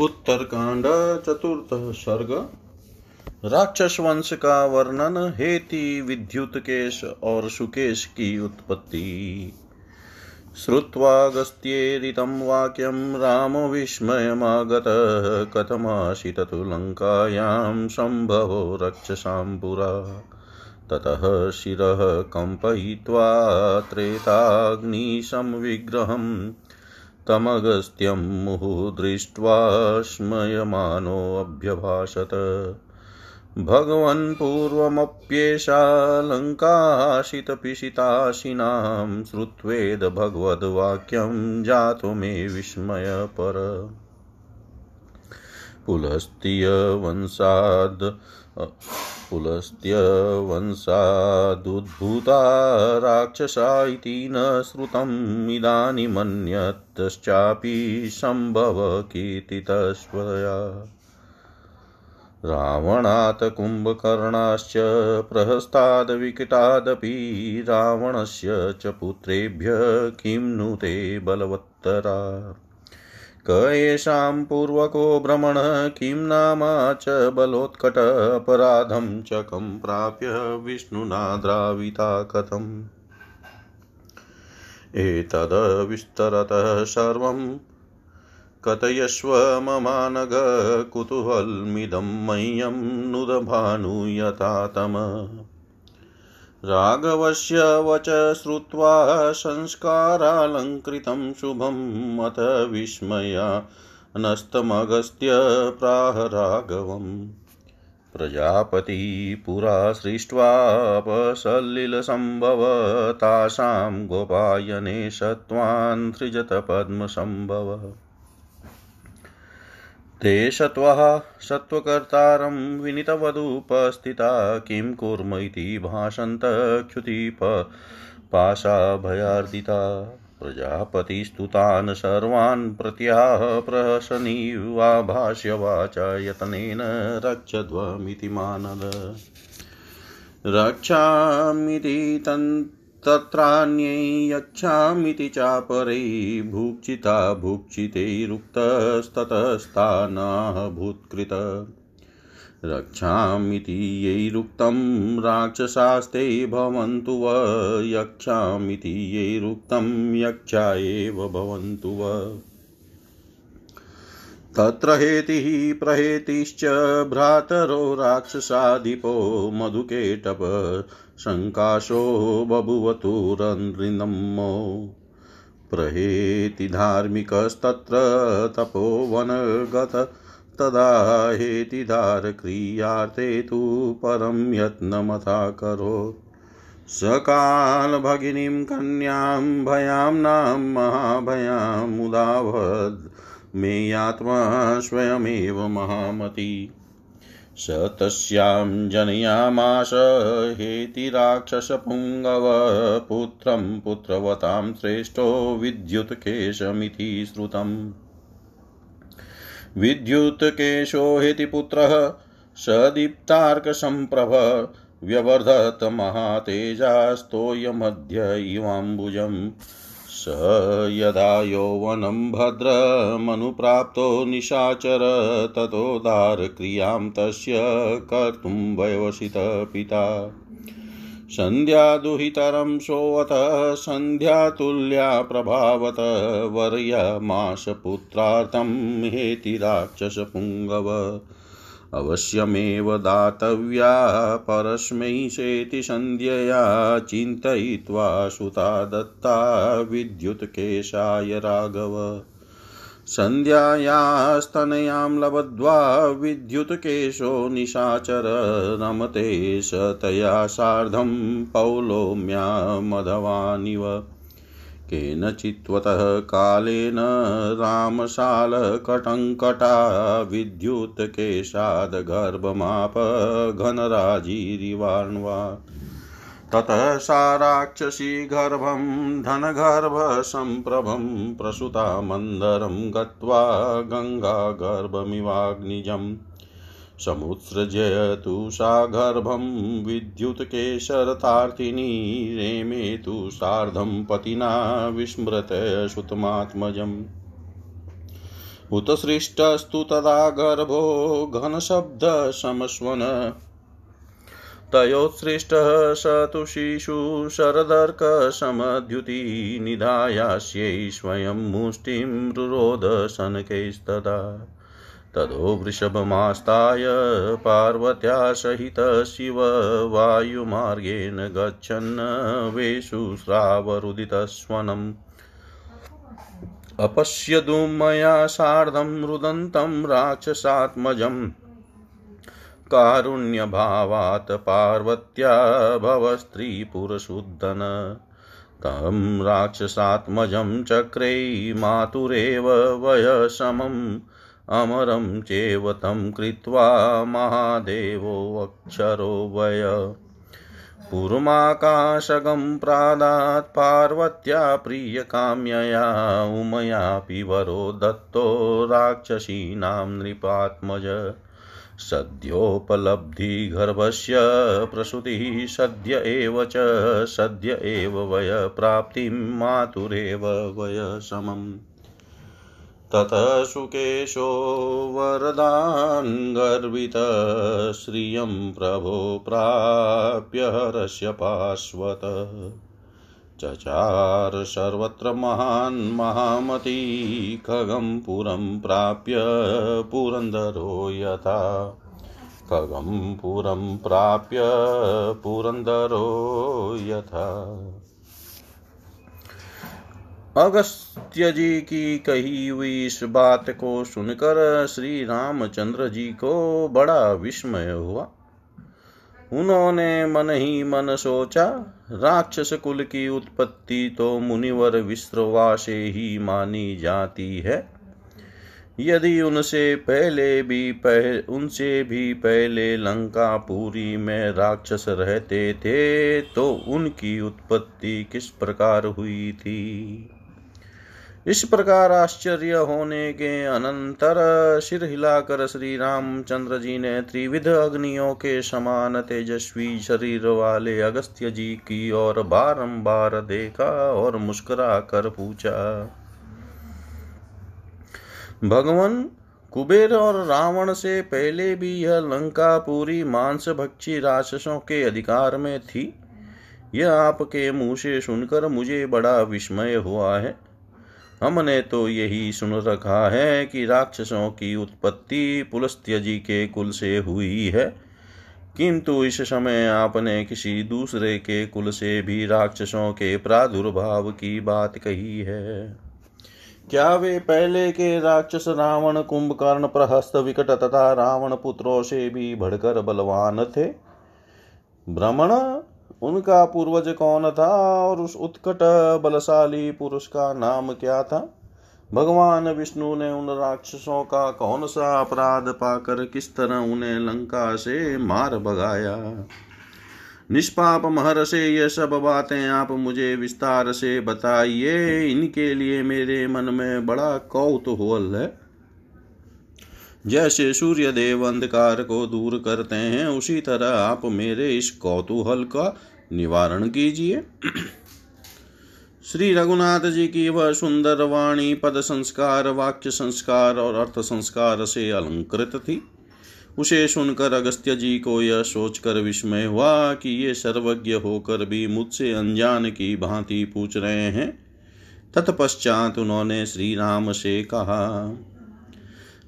उत्तरकांड, चतुर्थ सर्ग। राक्षस वंश का वर्णन, हेति विद्युत केश और सुकेश की उत्पत्ति। श्रुत्वागस्त्येदितं वाक्यं, रामो विस्मयमागतः कथमाशिततु लङ्कायां सम्भवो रक्षसां पुरा। ततः शिरः कम्पयित्वा, त्रेताग्निसंविग्रहम् तमगस्त्यं मुहुदृष्ट्वा स्मयमानोऽभ्यभाषत भगवन् पूर्वमप्येषा लङ्काशितपिशिताशिनां श्रुत्वेद भगवद्वाक्यं जातो मे विस्मयपर पुलस्त्यवंशाद् पुलस्त्यवंशादुद्भूता राक्षसा इति न श्रुतम् इदानीमन्यतश्चापि सम्भव कीर्तितस्वया रावणात् कुम्भकर्णाश्च प्रहस्ताद्विकटादपि रावणस्य च पुत्रेभ्य किं नु ते बलवत्तरा। क येषां पूर्वको भ्रमण किं नामा च बलोत्कट च कं प्राप्य विष्णुना द्राविता कथम्। एतद्विस्तरतः सर्वं कथयस्व ममानग कुतूहलमिदं मह्यं नुदभानुयतातम। राघवस्य वच श्रुत्वा संस्कारालङ्कृतं शुभम् अथ विस्मयानस्तमगस्त्य प्राह राघवम्। प्रजापति पुरा सृष्ट्वापसलिलसम्भव तासां गोपायने सत्त्वान् सृजत पद्मसम्भव। ते सत्त्वः सत्त्वकर्तारं विनितवदुपस्थिता किं कुर्म इति भाषन्त च्युतिप पाशाभयार्दिता। प्रजापतिस्तुतान् सर्वान् प्रत्याह प्रहसनीवाभाष्य वाचा यतनेन रक्षध्वमिति मानद। रक्षामिति तन् तत्रान्यै यच्छामिति चापरै भुक्षिता भुक्षितैरुक्तस्ततस्तानाः भूत्कृत। रक्षामिति यैरुक्तं राक्षसास्ते भवन्तु व यक्षामिति यैरुक्तं यक्षा एव भवन्तु व। तत्र हेतिः प्रहेतिश्च भ्रातरो राक्षसाधिपो मधुकेटप शङ्काशो बभुवतुरनृनमो प्रहेति धार्मिकस्तत्र तपोवनगत, तदा हेतिधारक्रियार्थे तु परं यत्नमथाकरोत् सकालभगिनीं कन्यां भयाम्नां महाभयामुदावद् मेयात्मा स्वयमेव महामती। स तस्यां जनयामाश हेतिराक्षसपुङ्गव पुत्रं पुत्रवतां श्रेष्ठो विद्युत्केशमिति श्रुतम्। विद्युत्केशो हेतिपुत्रः स दीप्तार्कसम्प्रभ व्यवर्धत महातेजास्तोयमध्य इवाम्बुजम्। स यदा यौवनं भद्रमनुप्राप्तो निशाचर ततोदारक्रियाँ तस्य कर्तुं वयवसितः पिता। सन्ध्यादुहितरं सोऽथ सन्ध्यातुल्या प्रभावत वर्यमाशपुत्रार्थं हेतिराक्षसपुङ्गव अवश्यमेव दातव्या परस्मै चेति सन्ध्यया चिन्तयित्वा सुता दत्ता विद्युत्केशाय राघव। सन्ध्यायास्तनयां लब्ध्वा विद्युत्केशो निशाचर रमते स तया सार्धं पौलोम्या मधवानिव। केनचित्त्वतः कालेन रामशालकटङ्कटा विद्युत्केशादगर्भमाप घनराजिरिवाण्वा ततः सा राक्षसी गर्भं धनगर्भसम्प्रभं प्रसुता मन्दरं गत्वा गङ्गागर्भमिवाग्निजम्। समुत्सृजयतु सा गर्भं विद्युत्केशरतार्थिनी रेमे तु सार्धं पतिना विस्मृत सुतमात्मजम् उतसृष्टस्तु तदा गर्भो घनशब्दशमस्वन। तयोत्सृष्टः स तु शिशु शरदर्कसमद्युति निधायास्यै स्वयं मुष्टिं रुरोध तदो वृषभमास्ताय पार्वत्या सहित शिव वायुमार्गेण गच्छन् वेषु श्रावरुदितस्वनम्। अपश्यतु मया सार्धं रुदन्तं राक्षसात्मजम्। कारुण्यभावात् पार्वत्या भवस्त्रीपुरशुद्धन तं राक्षसात्मजं चक्रे मातुरेव वयसमम्। अमरं चेव तं कृत्वा महादेवोऽक्षरो वय। पूर्वमाकाशगं प्रादात् पार्वत्या प्रियकाम्यया उमयापि वरो दत्तो राक्षसीनां नृपात्मज। सद्योपलब्धिगर्भस्य प्रसूतिः सद्य एव च, सद्य एव वय, प्राप्तिं मातुरेव वय समम्। ततः सुकेशो वरदान् गर्वितः श्रियं प्रभो प्राप्य हरस्य पार्श्वत। चचार सर्वत्र महान् महामती खगं पुरं प्राप्य पुरन्दरो यथा। खगं पुरं प्राप्य पुरन्दरो यथा। अगस्त्य जी की कही हुई इस बात को सुनकर श्री रामचंद्र जी को बड़ा विस्मय हुआ। उन्होंने मन ही मन सोचा राक्षस कुल की उत्पत्ति तो मुनिवर विश्रवा से ही मानी जाती है। यदि उनसे पहले भी पह, उनसे भी पहले लंकापुरी में राक्षस रहते थे तो उनकी उत्पत्ति किस प्रकार हुई थी? इस प्रकार आश्चर्य होने के अनंतर सिर हिलाकर श्री रामचंद्र जी ने त्रिविध अग्नियों के समान तेजस्वी शरीर वाले अगस्त्य जी की ओर बारंबार देखा और मुस्कुरा कर पूछा, भगवान, कुबेर और रावण से पहले भी यह लंका पूरी मांस भक्षी राक्षसों के अधिकार में थी? यह आपके मुँह से सुनकर मुझे बड़ा विस्मय हुआ है। हमने तो यही सुन रखा है कि राक्षसों की उत्पत्ति पुलस्त्य जी के कुल से हुई है। किंतु इस समय आपने किसी दूसरे के कुल से भी राक्षसों के प्रादुर्भाव की बात कही है। क्या वे पहले के राक्षस रावण कुंभकर्ण प्रहस्त विकट तथा रावण पुत्रों से भी बढ़कर बलवान थे? भ्रमण उनका पूर्वज कौन था और उस उत्कट बलशाली पुरुष का नाम क्या था? भगवान विष्णु ने उन राक्षसों का कौन सा अपराध पाकर किस तरह उन्हें लंका से मार भगाया? निष्पाप महर्षे, ये सब बातें आप मुझे विस्तार से बताइए। इनके लिए मेरे मन में बड़ा कौतूहल है। जैसे सूर्य देव अंधकार को दूर करते हैं, उसी तरह आप मेरे इस कौतूहल का निवारण कीजिए। श्री रघुनाथ जी की वह सुंदर वाणी पद संस्कार, वाक्य संस्कार और अर्थ संस्कार से अलंकृत थी। उसे सुनकर अगस्त्य जी को यह सोचकर विस्मय हुआ कि ये सर्वज्ञ होकर भी मुझसे अनजान की भांति पूछ रहे हैं। तत्पश्चात उन्होंने श्री राम से कहा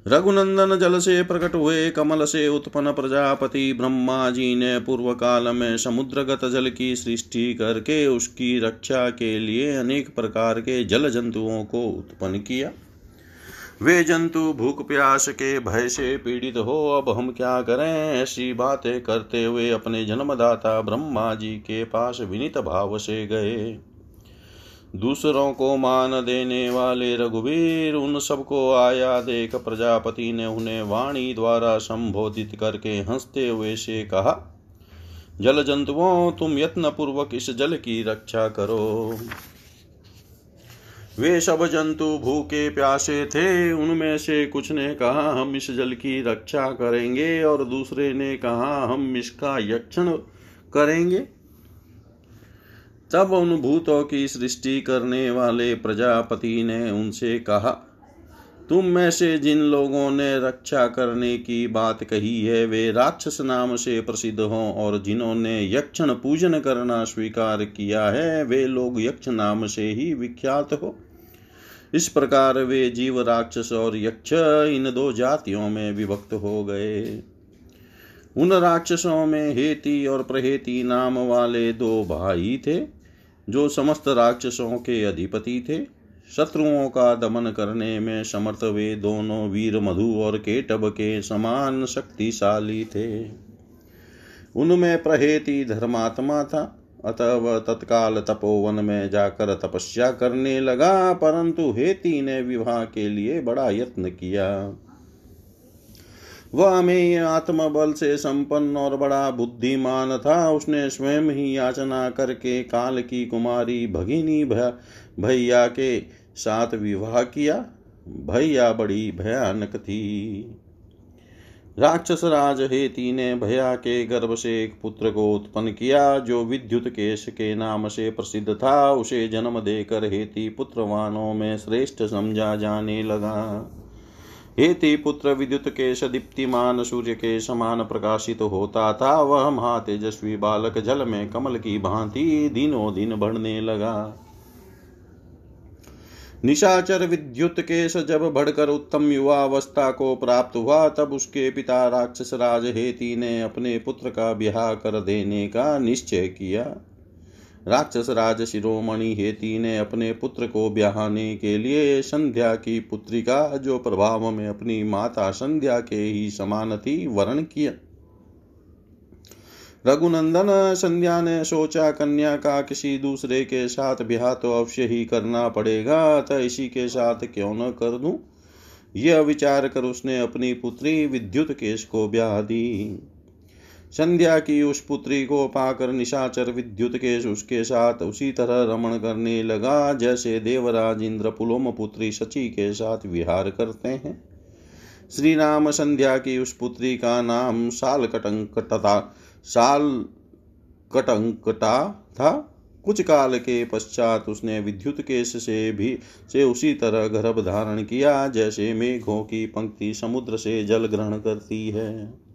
रघुनंदन जल से प्रकट हुए कमल से उत्पन्न प्रजापति ब्रह्मा जी ने पूर्व काल में समुद्रगत जल की सृष्टि करके उसकी रक्षा के लिए अनेक प्रकार के जल जंतुओं को उत्पन्न किया। वे जंतु भूख प्यास के भय से पीड़ित हो, अब हम क्या करें? ऐसी बातें करते हुए अपने जन्मदाता ब्रह्मा जी के पास विनित भाव से गए। दूसरों को मान देने वाले रघुवीर उन सबको आया देख प्रजापति ने उन्हें वाणी द्वारा संबोधित करके हँसते हुए से कहा, जल जंतुओं, तुम यत्न पूर्वक इस जल की रक्षा करो। वे सब जंतु भूखे प्यासे थे, उनमें से कुछ ने कहा, हम इस जल की रक्षा करेंगे, और दूसरे ने कहा, हम इसका यक्षण करेंगे। तब उन भूतों की सृष्टि करने वाले प्रजापति ने उनसे कहा, तुम में से जिन लोगों ने रक्षा करने की बात कही है, वे राक्षस नाम से प्रसिद्ध हों और जिन्होंने यक्षण पूजन करना स्वीकार किया है, वे लोग यक्ष नाम से ही विख्यात हो। इस प्रकार वे जीव राक्षस और यक्ष इन दो जातियों में विभक्त हो गए। उन राक्षसों में हेती और प्रहेती नाम वाले दो भाई थे। जो समस्त राक्षसों के अधिपति थे, शत्रुओं का दमन करने में समर्थ वे दोनों वीर मधु और केटब के समान शक्तिशाली थे। उनमें प्रहेति धर्मात्मा था अतः वह तत्काल तपोवन में जाकर तपस्या करने लगा, परंतु हेती ने विवाह के लिए बड़ा यत्न किया। वह में आत्मबल से संपन्न और बड़ा बुद्धिमान था। उसने स्वयं ही याचना करके काल की कुमारी भगिनी भैया के साथ विवाह किया। भैया बड़ी भयानक थी। राक्षस राज हेती ने भैया के गर्भ से एक पुत्र को उत्पन्न किया, जो विद्युत केश के नाम से प्रसिद्ध था। उसे जन्म देकर हेती पुत्रवानों में श्रेष्ठ समझा जाने लगा। हेती पुत्र विद्युत केश दीप्तिमान सूर्य के समान प्रकाशित तो होता था, वह महातेजस्वी बालक जल में कमल की भांति दिनों दिन बढ़ने लगा। निशाचर विद्युत केश जब बढ़कर उत्तम युवावस्था को प्राप्त हुआ, तब उसके पिता राक्षस राज हेती ने अपने पुत्र का ब्याह कर देने का निश्चय किया। राक्षस राज शिरोमणि हेती ने अपने पुत्र को ब्याहने के लिए संध्या की पुत्री का जो प्रभाव में अपनी माता संध्या के ही समान थी, वर्ण किया। रघुनंदन संध्या ने सोचा, कन्या का किसी दूसरे के साथ ब्याह तो अवश्य ही करना पड़ेगा, अतः इसी के साथ क्यों न कर दूँ? यह विचार कर उसने अपनी पुत्री विद्युत केश को ब्याह दी। संध्या की उस पुत्री को पाकर निशाचर विद्युत केश उसके साथ उसी तरह रमण करने लगा, जैसे देवराज इंद्र पुलोम पुत्री सची के साथ विहार करते हैं। श्री राम संध्या की उस पुत्री का नाम साल कटंकटता साल कटंकटा था। कुछ काल के पश्चात उसने विद्युत केश से भी, से उसी तरह गर्भ धारण किया, जैसे मेघों की पंक्ति समुद्र से जल ग्रहण करती है।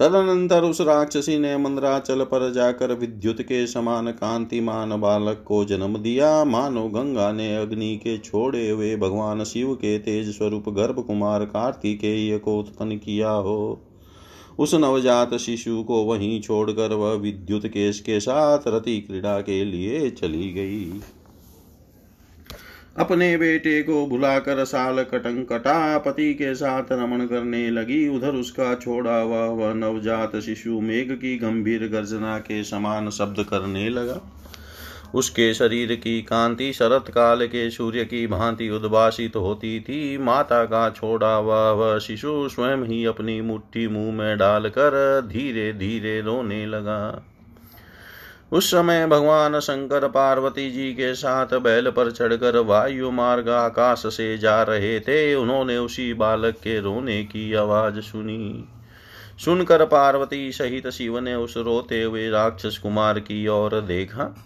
तदनंतर उस राक्षसी ने मंद्राचल पर जाकर विद्युत के समान कांतिमान बालक को जन्म दिया। मानो गंगा ने अग्नि के छोड़े हुए भगवान शिव के तेज स्वरूप गर्भ कुमार कार्तिकेय को उत्पन्न किया हो। उस नवजात शिशु को वहीं छोड़कर वह विद्युत केश के साथ रति क्रीड़ा के लिए चली गई। अपने बेटे को भुलाकर साल कटंकटा पति के साथ रमण करने लगी। उधर उसका छोड़ा हुआ वह नवजात शिशु मेघ की गंभीर गर्जना के समान शब्द करने लगा। उसके शरीर की कांति शरत काल के सूर्य की भांति उद्भाषित होती थी। माता का छोड़ा हुआ वह शिशु स्वयं ही अपनी मुट्ठी मुँह में डालकर धीरे धीरे रोने लगा। उस समय भगवान शंकर पार्वती जी के साथ बैल पर चढ़कर वायु मार्ग आकाश से जा रहे थे। उन्होंने उसी बालक के रोने की आवाज़ सुनी। सुनकर पार्वती सहित शिव ने उस रोते हुए राक्षस कुमार की ओर देखा।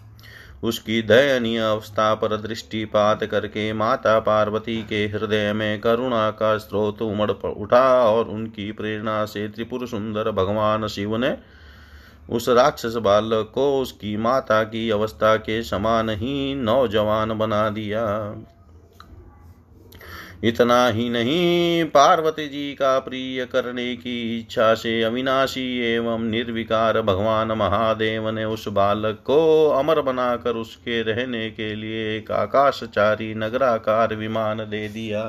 उसकी दयनीय अवस्था पर दृष्टिपात करके माता पार्वती के हृदय में करुणा का स्रोत उमड़ उठा और उनकी प्रेरणा से त्रिपुर सुंदर भगवान शिव ने उस राक्षस बालक को उसकी माता की अवस्था के समान ही नौजवान बना दिया। इतना ही नहीं, पार्वती जी का प्रिय करने की इच्छा से अविनाशी एवं निर्विकार भगवान महादेव ने उस बालक को अमर बनाकर उसके रहने के लिए एक आकाशचारी नगराकार विमान दे दिया।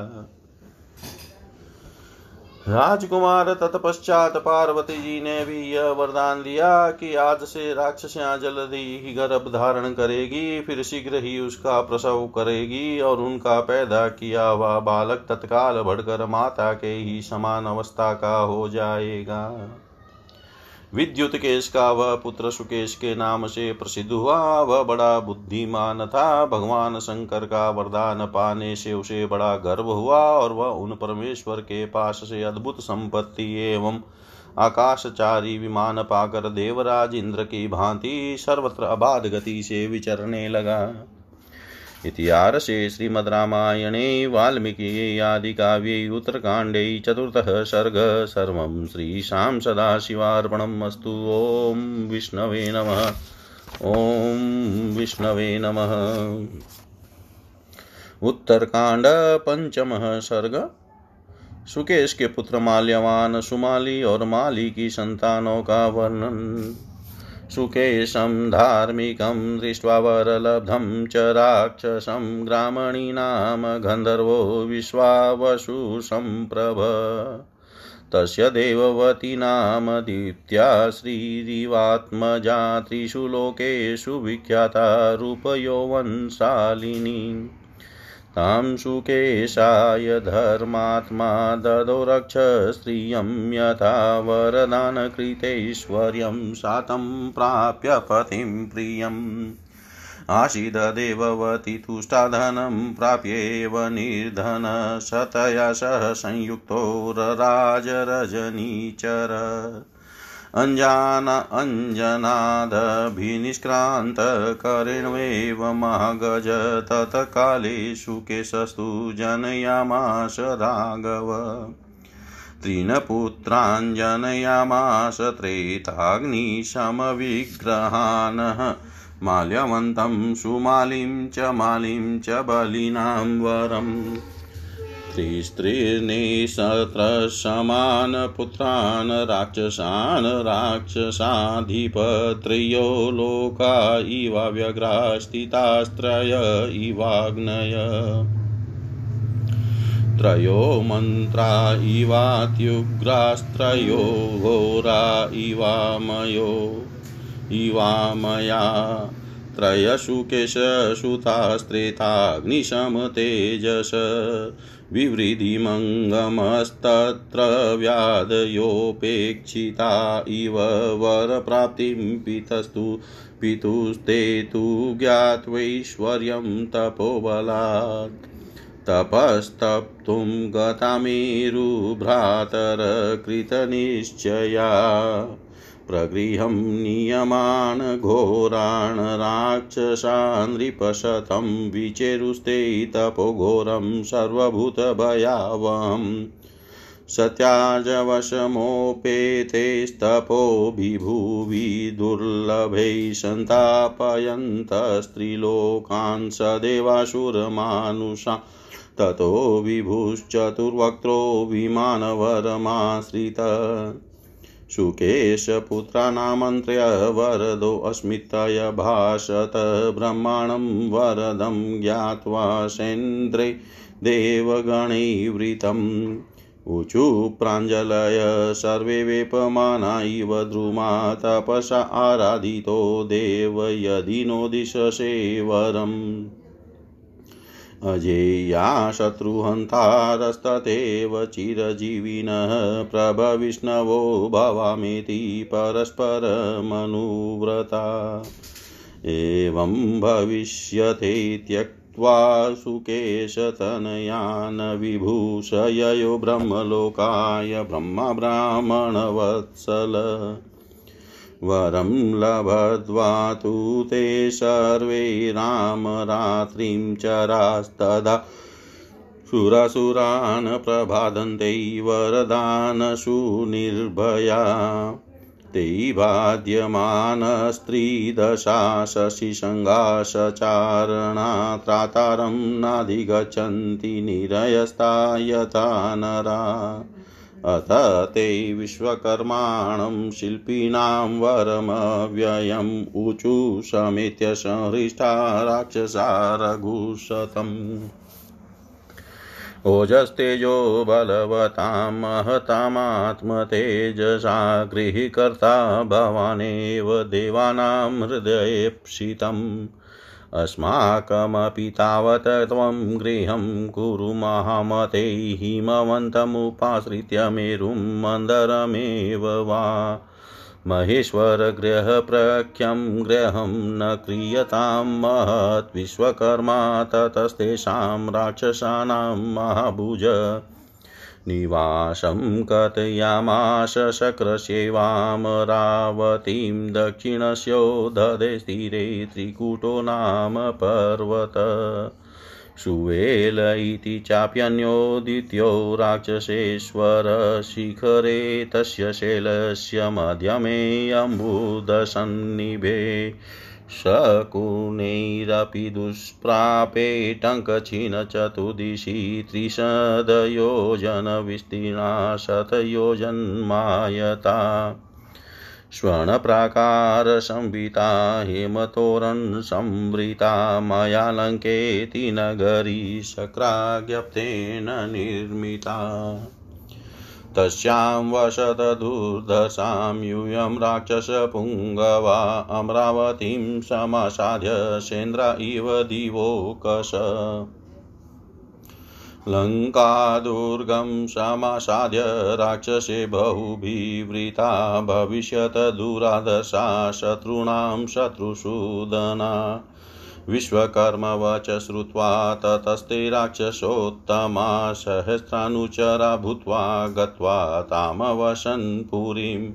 राजकुमार तत्पश्चात पार्वती जी ने भी यह वरदान दिया कि आज से राक्षसियाँ जल्दी ही गर्भ धारण करेगी, फिर शीघ्र ही उसका प्रसव करेगी और उनका पैदा किया हुआ बालक तत्काल बढ़कर माता के ही समान अवस्था का हो जाएगा। विद्युत केश का वह पुत्र सुकेश के नाम से प्रसिद्ध हुआ। वह बड़ा बुद्धिमान था। भगवान शंकर का वरदान पाने से उसे बड़ा गर्व हुआ और वह उन परमेश्वर के पास से अद्भुत संपत्ति एवं आकाशचारी विमान पाकर देवराज इंद्र की भांति सर्वत्र अबाध गति से विचरने लगा। इतिहासे श्रीमद्रामायणे वाल्मीकि आदिकाव्ये उत्तरकाण्डे चतुर्थः सर्ग सर्वं श्रीशां सदाशिवार्पणम् अस्तु। ॐ विष्णवे नमः। ॐ विष्णवे नमः। उत्तरकांड पंचमः सर्ग। सुकेश के पुत्र माल्यवान सुमाली और माली की संतानों का वर्णन। सुकेशं धार्मिकं दृष्ट्वा वरलब्धं च राक्षसं ग्रामणीनाम गन्धर्वो विश्वावसु सम्प्रभ तस्य देववती नाम दीप्त्या श्रीरिवात्मजा त्रिषु लोकेषु विख्याता रूपयौवनशालिनी तां सुकेशाय धर्मात्मा ददो रक्ष स्त्रियं यथा वरदानकृतैश्वर्यं सातं प्राप्य पतिं प्रियम्। आसीददेववती तुष्टाधनं प्राप्येव निर्धन सतया सह संयुक्तो रराजरजनीचर अञ्जान अञ्जनादभिनिष्क्रान्तकरेणेव महागज तत्काले सुकेशस्तु जनयामास राघव। त्रीनपुत्राञ्जनयामास त्रेताग्निशमविग्रहानः माल्यवन्तं सुमालिं च मालिं च बलिनां वरम्। स्त्रीस्त्रीर्निशत्रसमानपुत्रान् राक्षसान् राक्षसाधिपत्रयो लोका इव व्यग्रास्थितास्त्रय इवाग्नय। त्रयो मन्त्रा इवात्युग्रास्त्रयो घोरा इवामयो इवामया। त्रयशुकेशसुतास्त्रेताग्निशमतेजस विवृधिमङ्गमस्तत्र व्याधयोपेक्षिता इव वरप्राप्तिं पितस्तु पितुस्ते तु ज्ञात्वैश्वर्यं तपोबलात्। तपस्तप्तुं गतामेरुभ्रातरकृतनिश्चया। प्रगृहं नियमान् घोरान् राक्षसानृपशतं विचेरुस्ते तपोघोरं सर्वभूतभयावहम् सत्याजवशमोपेतेस्तपोभिभुवि दुर्लभै सन्तापयन्तस्त्रिलोकान् सदेवासुरमानुषा ततो विभुश्चतुर्वक्त्रो विमानवरमाश्रित सुकेशपुत्राणामन्त्र्य वरदोऽस्मितय भाषत ब्रह्माणं वरदं ज्ञात्वा सेन्द्रे देवगणैवृतम्। ऊचु प्राञ्जलय सर्वे वेपमाना इव द्रुमा तपसा आराधितो देव यदि नोदिशसे वरम्। अजेया शत्रुहन्तारस्तथैव चिरजीविनः प्रभविष्णवो भवामेति परस्परमनुव्रता। एवं भविष्यते त्यक्त्वा सुकेशतनयान् विभूषययो ब्रह्मलोकाय ब्रह्म ब्राह्मणवत्सल। वरं लभद्वा तु ते सर्वे रामरात्रिं चरास्तदा सुरासुरान् प्रबाधन्ते वरदानसु निर्भया ते बाध्यमानस्त्रीदशा शशिसङ्गासचारणा त्रातारं नाधिगच्छन्ति निरयस्ता यथा नरा अथ ते विश्वकर्माणं शिल्पिनां वरमव्ययम् ऊचु समेत्य संहृष्टा राक्षसा रघुशतम्। ओजस्तेजो बलवतां महतामात्मतेजसा गृहीकर्ता भवानेव देवानां हृदयेप्सितम्। अस्माकमपि तावत् त्वं गृहं कुरु महामते हिमवन्तमुपाश्रित्य मेरुं मन्दरमेव वा। महेश्वरगृहप्रख्यं गृहं न क्रियतां महत् विश्वकर्मा ततस्तेषां राक्षसानां महाभुज। निवासं कथयामाश शक्रसेवामरावतीं दक्षिणस्यो ददे स्थिरे त्रिकुटो नाम पर्वत। सुवेल इति चाप्यन्यो द्वितीयो राक्षसेश्वरशिखरे तस्य शैलस्य मध्यमे अम्बुदसन्निभे। शकुनैरपि दुष्प्रापे टङ्कचिनचतुर्दिशि त्रिशदयोजनविस्तीर्णा शतयोजन्मायता स्वर्णप्राकारसंविता हेमतोरणसंवृता मयालङ्केति नगरी शक्राज्ञप्तेन निर्मिता। तस्यां वसतदुर्दशां यूयं राक्षसपुङ्गवा अमरावतीं समासाद्य सेन्द्र इव दिवोकश। लङ्कादुर्गं समासाद्य राक्षसे बहुभिवृता भविष्यत दुरादशा शत्रूणां शत्रुसूदना। विश्वकर्मवच श्रुत्वा ततस्ते राक्षसोत्तमा सहस्रानुचरा भूत्वा गत्वा तामवशन् पुरीं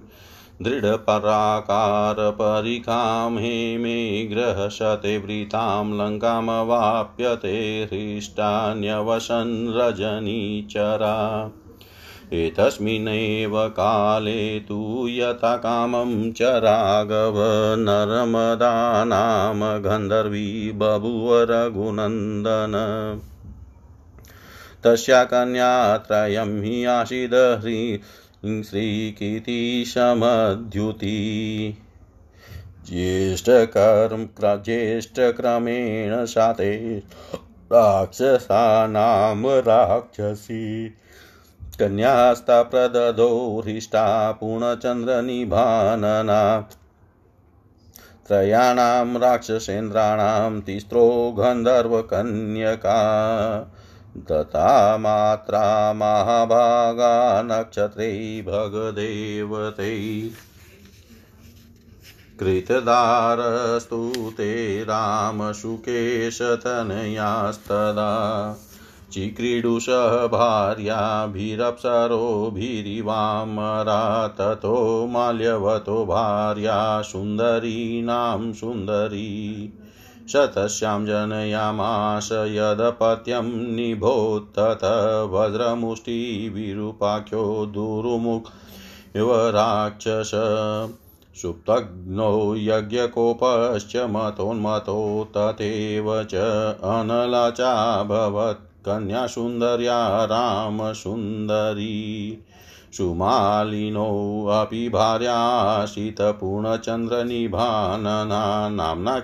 दृढपराकारपरिखां हेमे ग्रहशते वृतां लङ्कामवाप्यते हृष्टान्यवशन् रजनीचरा। एतस्मिन्नेव काले तु यथा च राघव नर्मदा गन्धर्वी बभूव रघुनन्दन तस्या कन्यात्रयं हि आसीदह्री श्रीकीर्तिशमद्युति ज्येष्ठकर्म ज्येष्ठक्रमेण शाते राक्षसानां राक्षसी। कन्यास्ता प्रददो हृष्टा पूर्णचन्द्रनिभानना। त्रयाणां राक्षसेन्द्राणां तिस्रो गन्धर्वकन्यका। दता मात्रा महाभागा नक्षत्रे भगदेवते। कृतदारस्तु ते रामशुकेशतनयास्तदा। चिक्रीडुषः भार्याभिरप्सरोभिरिवामरा ततो माल्यवतो भार्या सुन्दरीणां सुन्दरी। स तस्यां जनयामास यदपत्यं निभोत्तत वज्रमुष्टिविरूपाख्यो दुरुमुख इव राक्षस सुप्तघ्नो यज्ञकोपश्च मतोन्मतो तथैव च अनला चाभवत् कन्यासुन्दर्या रामसुन्दरी। सुमालिनोऽपि भार्याशितपूर्णचन्द्रनिभानना नाम्ना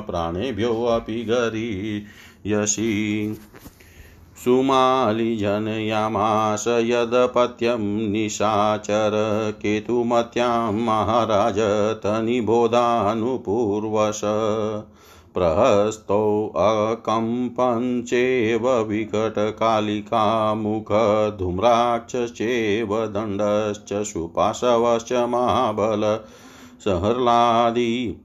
प्राणेभ्योऽपि गरीयसि। सुमालिजनयामास यदपत्यं निशाचर केतुमत्यां महाराज तनिबोधानुपूर्वश। प्रहस्तोऽकम्पञ्चेव विकटकालिकामुखधूम्राक्षश्चेव दण्डश्च सुपाशवश्च महाबल सहर्लादि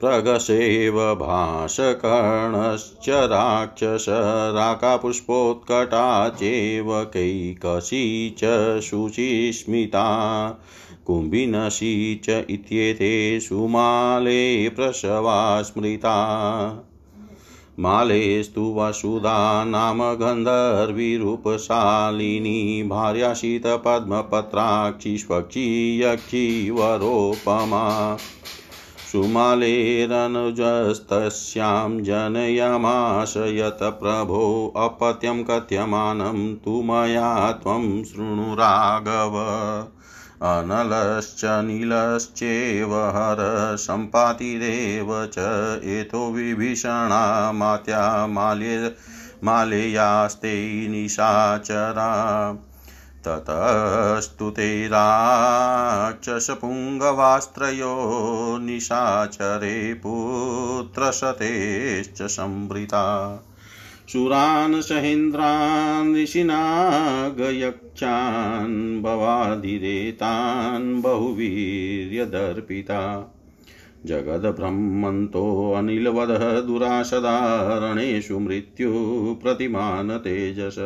प्रगसेव भाषकर्णश्च राक्षस राकापुष्पोत्कटा चेव कैकसी च शुचिस्मिता कुम्भिनशी च इत्येतेषु माले प्रसवा स्मृता। मालेस्तु वसुधा नाम गन्धर्वीरूपशालिनी भार्याशीतपद्मपत्राक्षी स्वक्षी यक्षी वरोपमा सुमालेरनुजस्तस्यां जनयमाश यत् प्रभो अपत्यं कथ्यमानं तु मया त्वं शृणु राघव। अनलश्च नीलश्चेव हरसम्पातिरेव च एतो विभीषणा मात्या माल्ये मालेयास्ते निशाचरा ततस्तु ते राक्षसपुङ्गवास्त्रयो निशाचरे पुत्रशतेश्च संवृता। सुरान् सहेन्द्रान् ऋषिनागयक्षान् भवाधिरेतान् बहुवीर्यदर्पिता। जगद्ब्रह्मन्तोऽनिलवदः दुराशदारणेषु मृत्युप्रतिमान तेजस।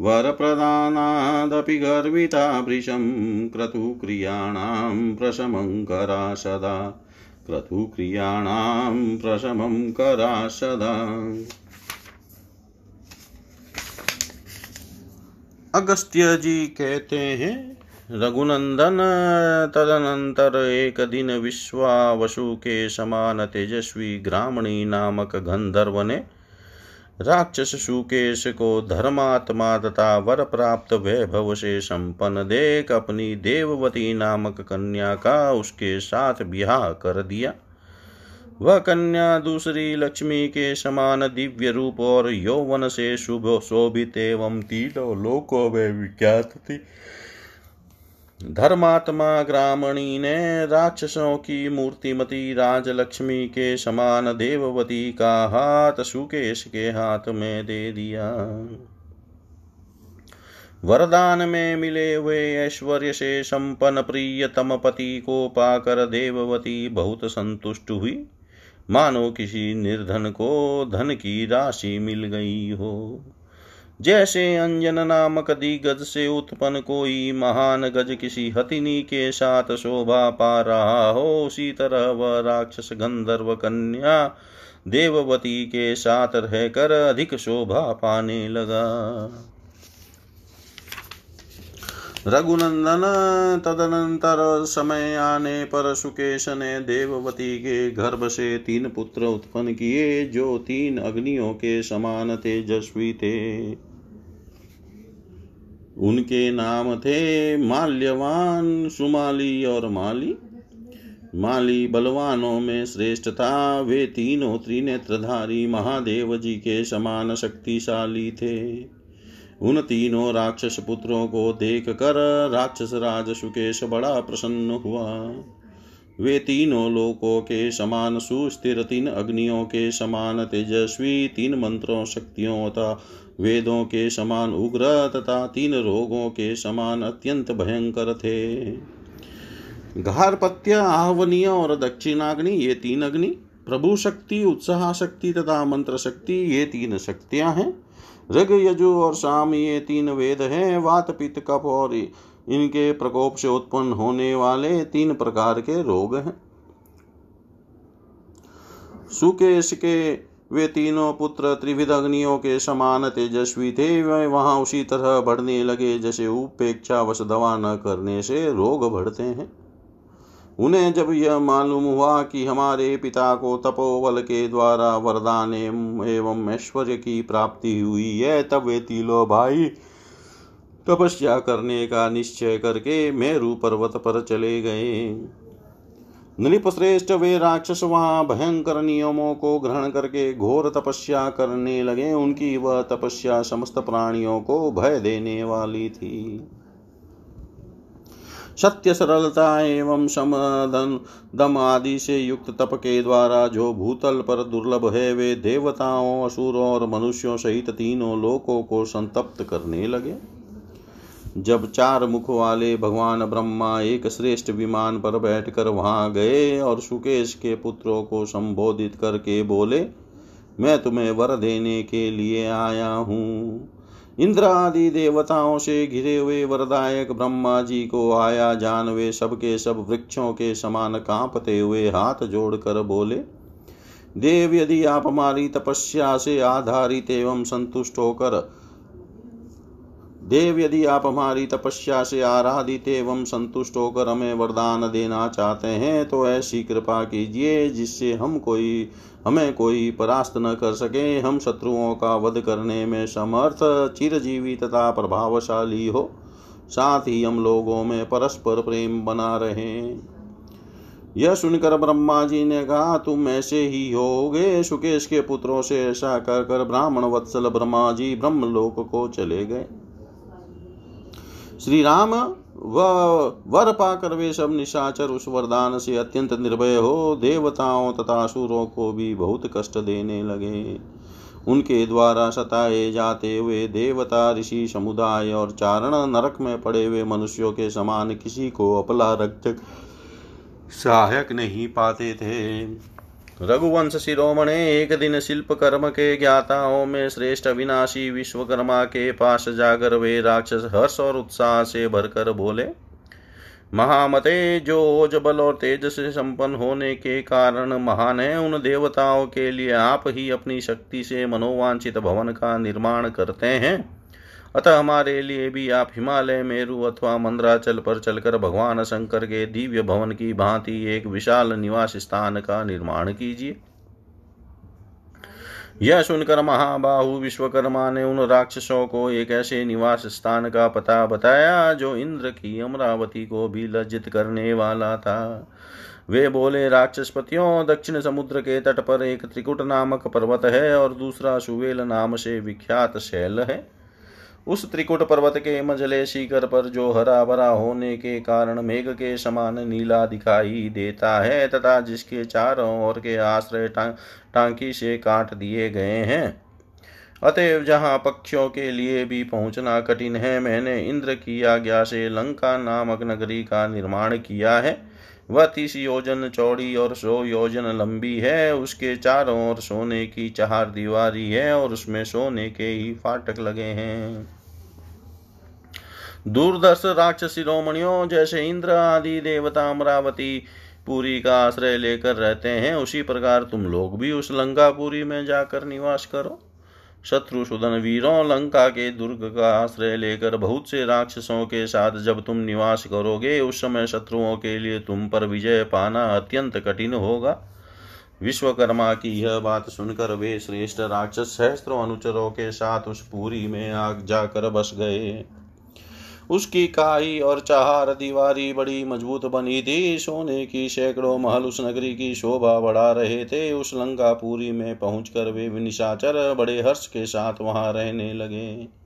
वरप्रदानादपि गर्विता भृशं क्रतुक्रियाणां प्रशमं करा सदा क्रतुक्रियाणां प्रशमं करा सदा अगस्त्य जी कहते हैं, रघुनंदन, तदनंतर एक दिन विश्वावसु के समान तेजस्वी ग्रामणी नामक गंधर्व ने राक्षस सुकेश को धर्मात्मा तथा वर प्राप्त वैभव से संपन्न देख अपनी देववती नामक कन्या का उसके साथ ब्याह कर दिया। वह कन्या दूसरी लक्ष्मी के समान दिव्य रूप और यौवन से शुभ शोभित एवं तीनों लोकों में विख्यात थी। धर्मात्मा ग्रामणी ने राक्षसों की मूर्तिमती राजलक्ष्मी के समान देववती का हाथ सुकेश के हाथ में दे दिया। वरदान में मिले हुए ऐश्वर्य से संपन्न प्रियतम पति को पाकर देववती बहुत संतुष्ट हुई। मानो किसी निर्धन को धन की राशि मिल गई हो। जैसे अंजन नामक दिगज से उत्पन्न कोई महान गज किसी हथिनी के साथ शोभा पा रहा हो, उसी तरह वह राक्षस गंधर्व कन्या देववती के साथ रहकर अधिक शोभा पाने लगा। रघुनंदन तदनंतर समय आने पर सुकेश ने देववती के गर्भ से तीन पुत्र उत्पन्न किए, जो तीन अग्नियों के समान तेजस्वी थे। उनके नाम थे माल्यवान, सुमाली और माली। माली बलवानों में श्रेष्ठ था। वे तीनों त्रिनेत्रधारी महादेव जी के समान शक्तिशाली थे। उन तीनों राक्षस पुत्रों को देख कर राक्षस राज सुकेश बड़ा प्रसन्न हुआ। वे तीनों लोकों के समान सुस्थिर, तीन अग्नियों के समान तेजस्वी, तीन मंत्रों, शक्तियों तथा वेदों के समान उग्र तथा तीन रोगों के समान अत्यंत भयंकर थे। घारपत्य, आहवनीय और दक्षिणाग्नि, ये तीन अग्नि प्रभु शक्ति उत्साह शक्ति तथा मंत्र शक्ति ये तीन शक्तियाँ हैं। ऋग यजु और शाम ये तीन वेद हैं, वात, पित्त कप और इनके प्रकोप से उत्पन्न होने वाले तीन प्रकार के रोग हैं। सुकेश के, वे तीनों पुत्र त्रिविध अग्नियों के समान तेजस्वी थे, वे वहाँ उसी तरह बढ़ने लगे, जैसे उपेक्षा वश दवा न करने से रोग बढ़ते हैं। उन्हें जब यह मालूम हुआ कि हमारे पिता को तपोवल के द्वारा वरदान एवं ऐश्वर्य की प्राप्ति हुई है, तब वे तीनों भाई तपस्या करने का निश्चय करके मेरु पर्वत पर चले गए। नृप श्रेष्ठ वे राक्षस वहाँ भयंकर नियमों को ग्रहण करके घोर तपस्या करने लगे। उनकी वह तपस्या समस्त प्राणियों को भय देने वाली थी। सत्य सरलता एवं समदन दम आदि से युक्त तप के द्वारा जो भूतल पर दुर्लभ है, वे देवताओं, असुरों और मनुष्यों सहित तीनों लोकों को संतप्त करने लगे। जब चार मुख वाले भगवान ब्रह्मा एक श्रेष्ठ विमान पर बैठकर वहाँ गए और सुकेश के पुत्रों को संबोधित करके बोले, मैं तुम्हें वर देने के लिए आया हूँ। इंद्र आदि देवताओं से घिरे हुए वरदायक ब्रह्मा जी को आया जान, वे सबके सब वृक्षों के समान कांपते हुए हाथ जोड़कर बोले, देव, यदि आप हमारी तपस्या से आधारित एवं संतुष्ट होकर देव यदि आप हमारी तपस्या से आराधित एवं संतुष्ट होकर हमें वरदान देना चाहते हैं तो ऐसी कृपा कीजिए जिससे हम कोई, हमें कोई परास्त न कर सके। हम शत्रुओं का वध करने में समर्थ, चिरजीवी तथा प्रभावशाली हो। साथ ही हम लोगों में परस्पर प्रेम बना रहे। यह सुनकर ब्रह्मा जी ने कहा, तुम ऐसे ही होगे। सुकेश के पुत्रों से ऐसा कर कर ब्राह्मण वत्सल ब्रह्मा जी ब्रह्मलोक को चले गए। श्री राम वर पाकर वे सब निशाचर उस वरदान से अत्यंत निर्भय हो, देवताओं तथा असुरों को भी बहुत कष्ट देने लगे। उनके द्वारा सताए जाते हुए देवता, ऋषि, समुदाय और चारण नरक में पड़े हुए मनुष्यों के समान किसी को अपला रक्षक सहायक नहीं पाते थे। रघुवंश शिरोमणे एक दिन शिल्प कर्म के ज्ञाताओं में श्रेष्ठ अविनाशी विश्वकर्मा के पास जाकर वे राक्षस हर्ष और उत्साह से भरकर बोले, महामते जो ओज बल और तेज से संपन्न होने के कारण महान है उन देवताओं के लिए आप ही अपनी शक्ति से मनोवांछित भवन का निर्माण करते हैं। अतः हमारे लिए भी आप हिमालय, मेरु अथवा मंद्राचल पर चलकर भगवान शंकर के दिव्य भवन की भांति एक विशाल निवास स्थान का निर्माण कीजिए। यह सुनकर महाबाहु विश्वकर्मा ने उन राक्षसों को एक ऐसे निवास स्थान का पता बताया जो इंद्र की अमरावती को भी लज्जित करने वाला था। वे बोले, राक्षसपतियों, दक्षिण समुद्र के तट पर एक त्रिकुट नामक पर्वत है और दूसरा सुवेल नाम से विख्यात शैल है। उस त्रिकुट पर्वत के मजले शिखर पर जो हरा भरा होने के कारण मेघ के समान नीला दिखाई देता है तथा जिसके चारों ओर के आश्रय टांकी से काट दिए गए हैं। अतएव जहाँ पक्षियों के लिए भी पहुँचना कठिन है, मैंने इंद्र की आज्ञा से लंका नामक नगरी का निर्माण किया है। वह तीस योजन चौड़ी और सौ योजन लंबी है। उसके चारों ओर सोने की चार दीवारी है और उसमें सोने के ही फाटक लगे हैं। दूरदर्श राक्षस शिरोमणियों जैसे इंद्र आदि देवता अमरावती पुरी का आश्रय लेकर रहते हैं। उसी प्रकार तुम लोग भी उस लंकापुरी में जाकर निवास करो। शत्रु सुदन वीरों लंका के दुर्ग का आश्रय लेकर बहुत से राक्षसों के साथ जब तुम निवास करोगे, उस समय शत्रुओं के लिए तुम पर विजय पाना अत्यंत कठिन होगा। विश्वकर्मा की यह बात सुनकर वे श्रेष्ठ राक्षस सहस्त्रों अनुचरों के साथ उस पूरी में आग जाकर बस गए। उसकी काई और चार दीवारी बड़ी मज़बूत बनी थी। सोने की सैकड़ों महल उस नगरी की शोभा बढ़ा रहे थे। उस लंकापुरी में पहुंचकर वे निशाचर बड़े हर्ष के साथ वहाँ रहने लगे।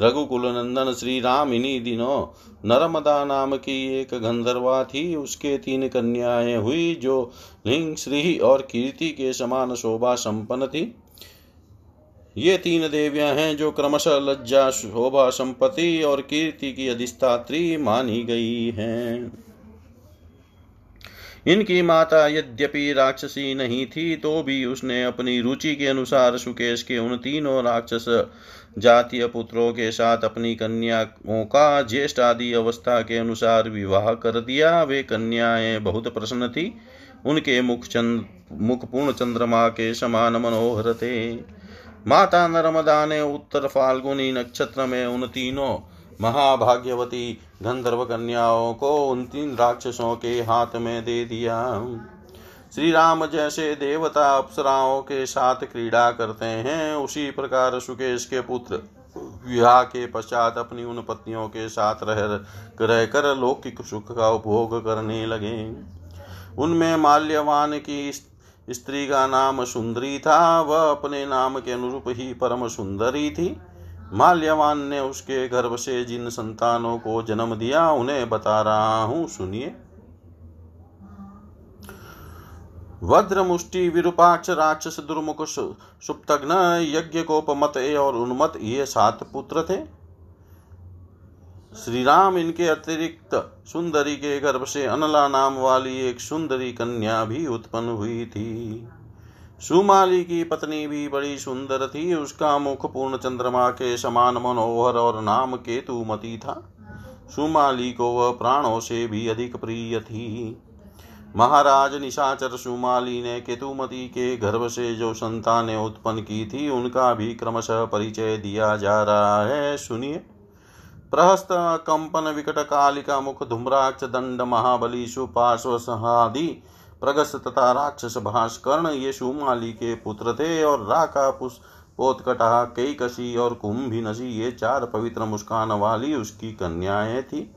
रघुकुल नंदन श्री राम इन्हीं दिनों, नर्मदा नाम की एक गंधर्वा थी। उसके तीन कन्याएँ हुई, जो लिंग, श्री और कीर्ति के समान शोभा संपन्न थी। ये तीन देवियाँ हैं जो क्रमशः लज्जा, शोभा, संपत्ति और कीर्ति की अधिष्ठात्री मानी गई हैं। इनकी माता यद्यपि राक्षसी नहीं थी तो भी उसने अपनी रुचि के अनुसार सुकेश के उन तीनों राक्षस, जातीय पुत्रों के साथ अपनी कन्याओं का ज्येष्ठ आदि अवस्था के अनुसार विवाह कर दिया। वे कन्याएँ बहुत प्रसन्न थी। उनके मुख चंद, मुख पूर्ण चंद्रमा के समान मनोहर थे। माता नर्मदा ने उत्तर फाल्गुनी नक्षत्र में उन तीनों महाभाग्यवती गंधर्व कन्याओं को उन तीन राक्षसों के हाथ में दे दिया। श्री राम जैसे देवता अप्सराओं के साथ क्रीड़ा करते हैं। उसी प्रकार सुकेश के पुत्र विवाह के पश्चात अपनी उन पत्नियों के साथ रह रहकर लौकिक सुख का उपभोग करने लगे। उनमें माल्यवान की स्त्री का नाम सुंदरी था, वह अपने नाम के अनुरूप ही परम सुंदरी थी। माल्यवान ने उसके गर्भ से जिन संतानों को जन्म दिया, उन्हें बता रहा हूँ, सुनिए। वज्र मुष्टि विरूपाक्ष, राक्षस, दुर्मुख सुप्तघ्न, यज्ञ कोपमत और उन्मत, ये सात पुत्र थे। श्री राम इनके अतिरिक्त सुंदरी के गर्भ से अनला नाम वाली एक सुंदरी कन्या भी उत्पन्न हुई थी। सुमाली की पत्नी भी बड़ी सुंदर थी। उसका मुख पूर्ण चंद्रमा के समान मनोहर और नाम केतुमती था। सुमाली को वह प्राणों से भी अधिक प्रिय थी। महाराज निशाचर सुमाली ने केतुमती के गर्भ से जो संतानें उत्पन्न की थी, उनका भी क्रमशः परिचय दिया जा रहा है। सुनिए। प्रहस्त कंपन विकट कालिका मुख धूम्राक्ष दंड महाबली सुपार्श्व सहादि प्रगस तथा राक्षस भास्कर्ण ये सुमाली के पुत्र थे और राका पुष पोतकटा कई और कुंभी नसी ये चार पवित्र मुस्कान वाली उसकी कन्याएँ थी।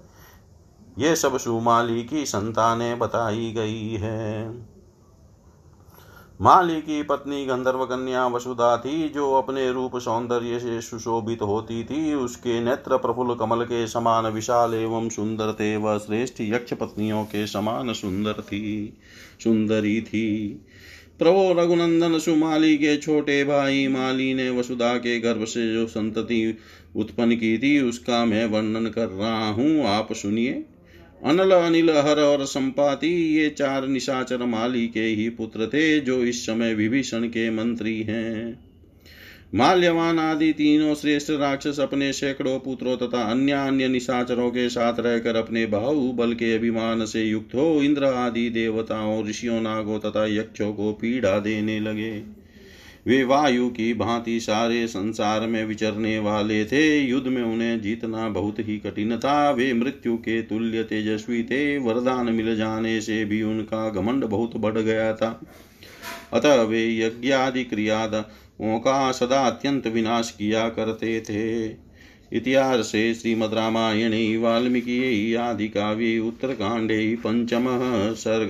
ये सब सुमाली की संतानें बताई गई है। माली की पत्नी गंधर्व कन्या वसुधा थी, जो अपने रूप सौंदर्य से सुशोभित होती थी। उसके नेत्र प्रफुल्ल कमल के समान विशाल एवं सुंदर थे वह श्रेष्ठ यक्ष पत्नियों के समान सुंदर थी, सुंदरी थी। प्रभो रघुनंदन सुमाली के छोटे भाई माली ने वसुधा के गर्भ से जो संतति उत्पन्न की थी, उसका मैं वर्णन कर रहा हूँ। आप सुनिए। अनल अनिल हर और संपाति, ये चार निशाचर माली के ही पुत्र थे, जो इस समय विभीषण के मंत्री हैं। माल्यवान आदि तीनों श्रेष्ठ राक्षस अपने सैकड़ों पुत्रों तथा अन्य अन्य निशाचरों के साथ रहकर अपने बाहुबल के अभिमान से युक्त हो, इंद्र आदि देवताओं, ऋषियों, नागों तथा यक्षों को पीड़ा देने लगे। वे वायु की भांति सारे संसार में विचरने वाले थे। युद्ध में उन्हें जीतना बहुत ही कठिन था। वे मृत्यु के तुल्य तेजस्वी थे। वरदान मिल जाने से भी उनका घमंड बहुत बढ़ गया था। अतः वे यज्ञादि क्रियादों का सदा अत्यंत विनाश किया करते थे। इतिहास श्रीमद् रामायणे, वाल्मीकि, आदि काव्ये उत्तरकाण्डे पञ्चमः सर्ग